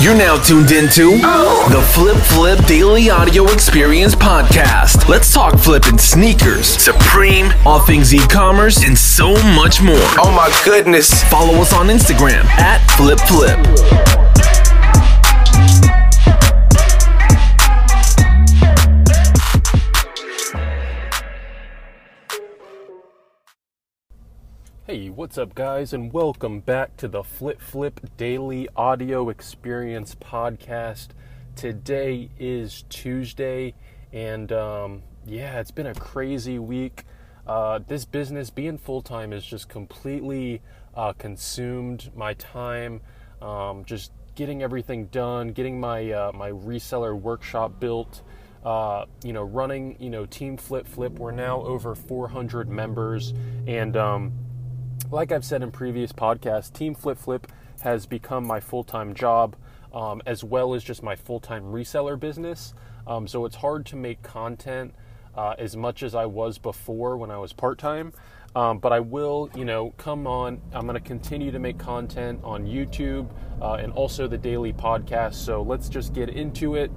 You're now tuned into the Flip Flip Daily Audio Experience Podcast. Let's talk flipping sneakers, Supreme, all things e commerce, and so much more. Oh my goodness. Follow us on Instagram at Flip Flip. Hey, what's up, guys, and welcome back to the Flip Flip Daily Audio Experience Podcast. Today is Tuesday, and um, yeah, it's been a crazy week. Uh, this business, being full time, has just completely uh, consumed my time. Um, just getting everything done, getting my uh, my reseller workshop built. Uh, you know, running you know Team Flip Flip. We're now over 400 members, and um, like I've said in previous podcasts, Team Flip Flip has become my full time job um, as well as just my full time reseller business. Um, so it's hard to make content uh, as much as I was before when I was part time. Um, but I will, you know, come on. I'm going to continue to make content on YouTube uh, and also the daily podcast. So let's just get into it.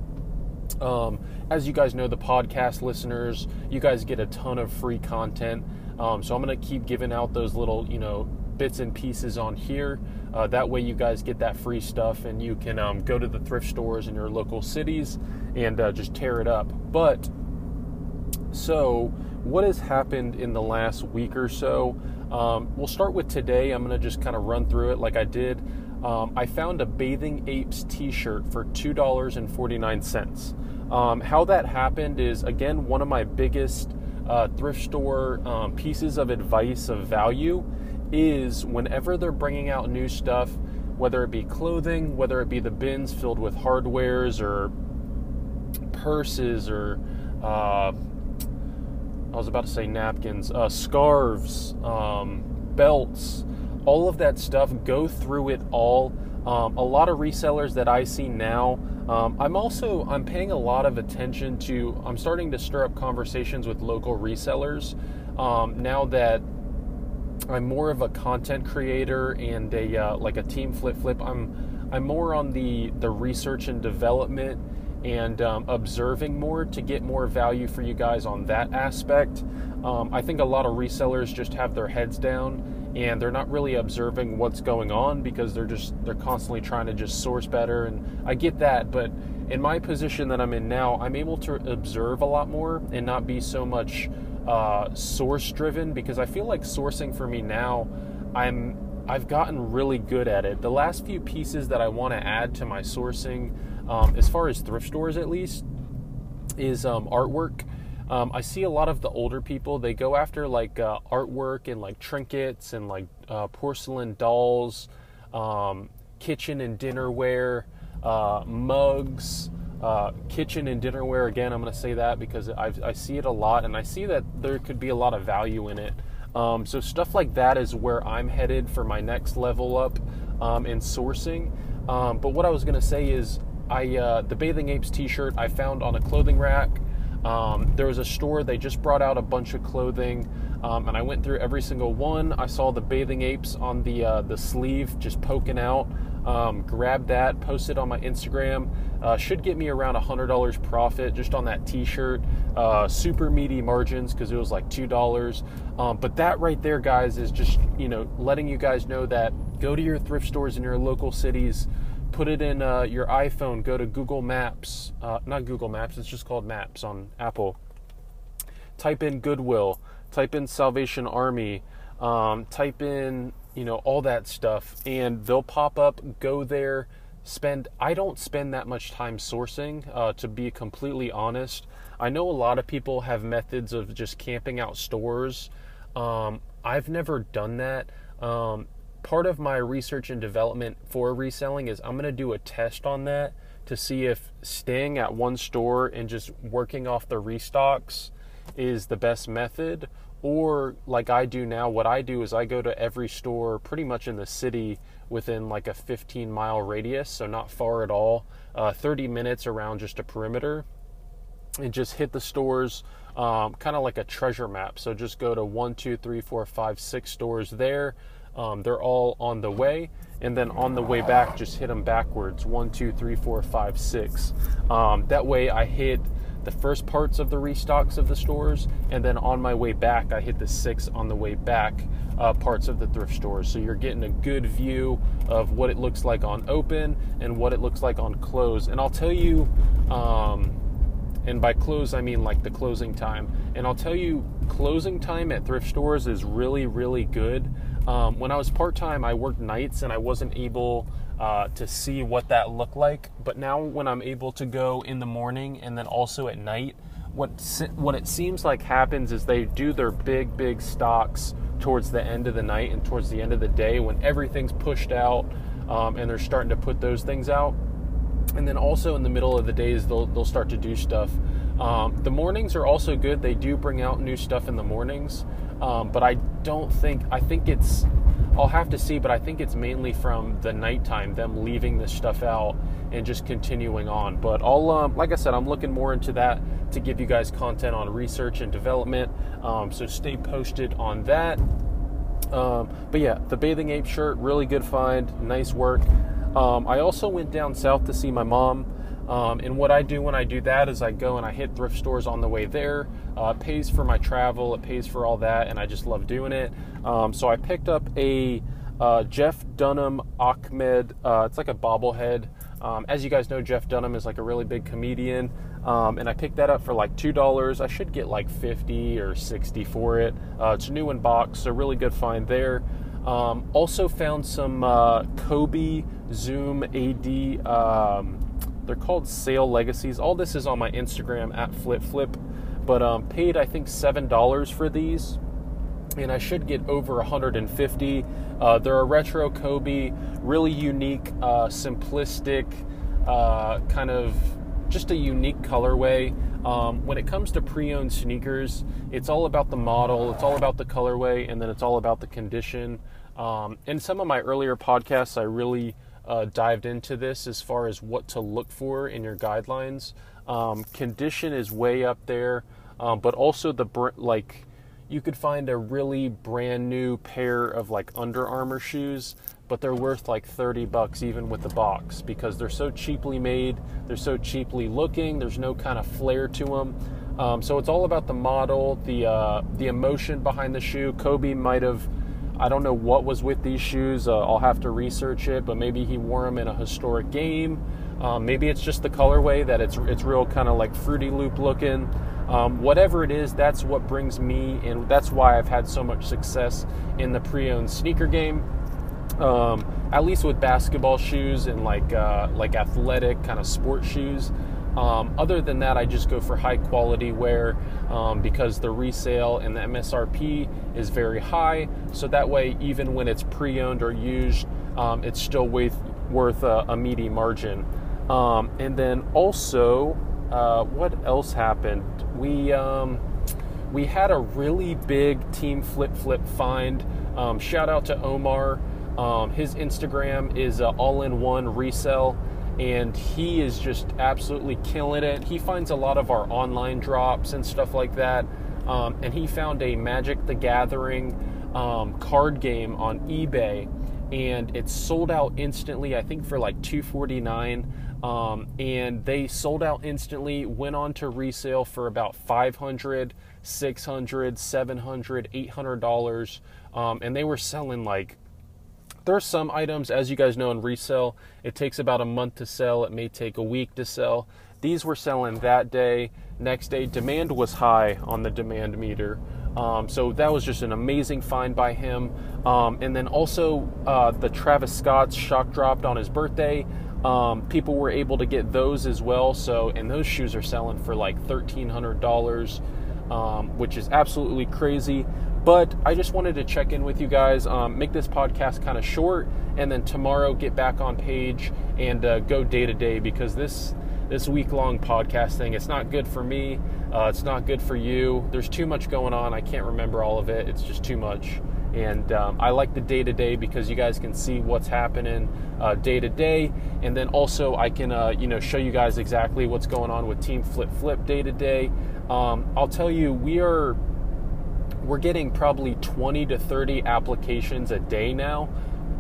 Um, as you guys know, the podcast listeners, you guys get a ton of free content. Um, so I'm going to keep giving out those little, you know, bits and pieces on here. Uh, that way, you guys get that free stuff and you can um, go to the thrift stores in your local cities and uh, just tear it up. But so, what has happened in the last week or so? Um, we'll start with today. I'm going to just kind of run through it like I did. Um, I found a Bathing Apes t shirt for $2.49. Um, how that happened is, again, one of my biggest uh, thrift store um, pieces of advice of value is whenever they're bringing out new stuff, whether it be clothing, whether it be the bins filled with hardwares or purses or uh, I was about to say napkins, uh, scarves, um, belts, all of that stuff. Go through it all. Um, a lot of resellers that I see now. Um, I'm also I'm paying a lot of attention to. I'm starting to stir up conversations with local resellers um, now that I'm more of a content creator and a uh, like a team flip flip. I'm I'm more on the the research and development and um, observing more to get more value for you guys on that aspect. Um, I think a lot of resellers just have their heads down and they're not really observing what's going on because they're just they're constantly trying to just source better and I get that but in my position that I'm in now I'm able to observe a lot more and not be so much uh, source driven because I feel like sourcing for me now I'm I've gotten really good at it the last few pieces that I want to add to my sourcing um, as far as thrift stores at least, is um, artwork. Um, I see a lot of the older people, they go after like uh, artwork and like trinkets and like uh, porcelain dolls, um, kitchen and dinnerware, uh, mugs, uh, kitchen and dinnerware. Again, I'm going to say that because i I see it a lot and I see that there could be a lot of value in it. Um, so, stuff like that is where I'm headed for my next level up um, in sourcing. Um, but what I was going to say is, I uh, the Bathing Apes T-shirt I found on a clothing rack. Um, there was a store they just brought out a bunch of clothing, um, and I went through every single one. I saw the Bathing Apes on the uh, the sleeve just poking out. Um, grabbed that, posted on my Instagram. Uh, should get me around hundred dollars profit just on that T-shirt. Uh, super meaty margins because it was like two dollars. Um, but that right there, guys, is just you know letting you guys know that go to your thrift stores in your local cities put it in uh, your iPhone, go to Google Maps, uh, not Google Maps, it's just called Maps on Apple. Type in Goodwill, type in Salvation Army, um, type in, you know, all that stuff, and they'll pop up. Go there, spend. I don't spend that much time sourcing, uh, to be completely honest. I know a lot of people have methods of just camping out stores. Um, I've never done that. Um, part of my research and development for reselling is I'm going to do a test on that to see if staying at one store and just working off the restocks is the best method. Or like I do now what I do is I go to every store pretty much in the city within like a 15 mile radius so not far at all uh, 30 minutes around just a perimeter and just hit the stores um, kind of like a treasure map. So just go to one two three four five six stores there Um, they're all on the way, and then on the way back, just hit them backwards one, two, three, four, five, six. Um, that way, I hit the first parts of the restocks of the stores, and then on my way back, I hit the six on the way back uh, parts of the thrift stores. So you're getting a good view of what it looks like on open and what it looks like on close. And I'll tell you, um, and by close, I mean like the closing time. And I'll tell you, closing time at thrift stores is really, really good. Um, when I was part time, I worked nights and I wasn't able uh, to see what that looked like. But now, when I'm able to go in the morning and then also at night, what what it seems like happens is they do their big, big stocks towards the end of the night and towards the end of the day when everything's pushed out um, and they're starting to put those things out. And then also in the middle of the days they'll, they'll start to do stuff. Um, the mornings are also good. They do bring out new stuff in the mornings um, but i don't think i think it's i'll have to see but i think it's mainly from the nighttime them leaving this stuff out and just continuing on. But i'll um, like i said i'm looking more into that to give you guys content on research and development. Um, so stay posted on that. Um, but yeah the bathing ape shirt really good find nice work. Um, I also went down south to see my mom. Um, and what I do when I do that is I go and I hit thrift stores on the way there. Uh, it pays for my travel, it pays for all that, and I just love doing it. Um, so I picked up a uh, Jeff Dunham Achmed. Uh, it's like a bobblehead. Um, as you guys know, Jeff Dunham is like a really big comedian, um, and I picked that up for like two dollars. I should get like fifty or sixty for it. Uh, it's new in box, so really good find there. Um, also found some uh, Kobe Zoom AD. They're called Sale Legacies. All this is on my Instagram at Flip Flip, but um, paid I think seven dollars for these, and I should get over 150. Uh, they're a retro Kobe, really unique, uh, simplistic, uh, kind of just a unique colorway. Um, when it comes to pre-owned sneakers, it's all about the model, it's all about the colorway, and then it's all about the condition. Um, in some of my earlier podcasts, I really uh, dived into this as far as what to look for in your guidelines. Um, condition is way up there, um, but also the br- like you could find a really brand new pair of like Under Armour shoes, but they're worth like 30 bucks even with the box because they're so cheaply made, they're so cheaply looking, there's no kind of flair to them. Um, so it's all about the model, the uh, the emotion behind the shoe. Kobe might have I don't know what was with these shoes. Uh, I'll have to research it, but maybe he wore them in a historic game. Um, maybe it's just the colorway that it's it's real kind of like fruity loop looking. Um, whatever it is, that's what brings me, and that's why I've had so much success in the pre-owned sneaker game. Um, at least with basketball shoes and like uh, like athletic kind of sport shoes. Um, other than that, I just go for high quality wear um, because the resale and the MSRP is very high. So that way, even when it's pre owned or used, um, it's still worth, worth a, a meaty margin. Um, and then also, uh, what else happened? We um, we had a really big team flip flip find. Um, shout out to Omar. his Instagram is all in one resell and he is just absolutely killing it. He finds a lot of our online drops and stuff like that. Um, and he found a Magic the Gathering um, card game on eBay, and it sold out instantly. I think for like 249. Um, and they sold out instantly. Went on to resale for about 500, 600, 700, 800 dollars, um, and they were selling like there are some items, as you guys know, in resale, it takes about a month to sell. It may take a week to sell. These were selling that day. Next day, demand was high on the demand meter. Um, so that was just an amazing find by him. Um, and then also uh, the Travis Scott's shock dropped on his birthday. Um, people were able to get those as well. So, and those shoes are selling for like $1,300, um, which is absolutely crazy. But I just wanted to check in with you guys, um, make this podcast kind of short, and then tomorrow get back on page and uh, go day to day because this this week long podcast thing it's not good for me. Uh, it's not good for you. There's too much going on. I can't remember all of it. It's just too much. And um, I like the day to day because you guys can see what's happening day to day, and then also I can uh, you know show you guys exactly what's going on with Team Flip Flip day to day. Um, I'll tell you, we are we're getting probably 20 to 30 applications a day now,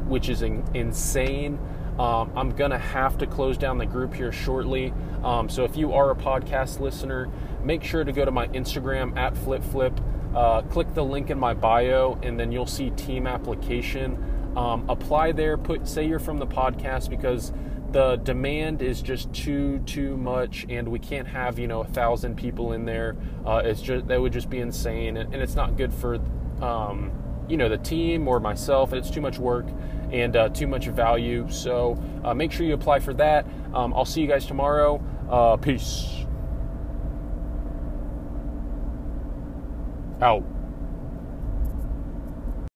which is in, insane. Um, I'm going to have to close down the group here shortly. Um, so if you are a podcast listener, make sure to go to my Instagram at FlipFlip. Uh, click the link in my bio, and then you'll see team application. Um, apply there. Put say you're from the podcast because the demand is just too too much, and we can't have you know a thousand people in there. Uh, it's just that would just be insane, and, it's not good for um, you know the team or myself. It's too much work and uh, too much value. So uh, make sure you apply for that. Um, I'll see you guys tomorrow. Uh, peace. Out.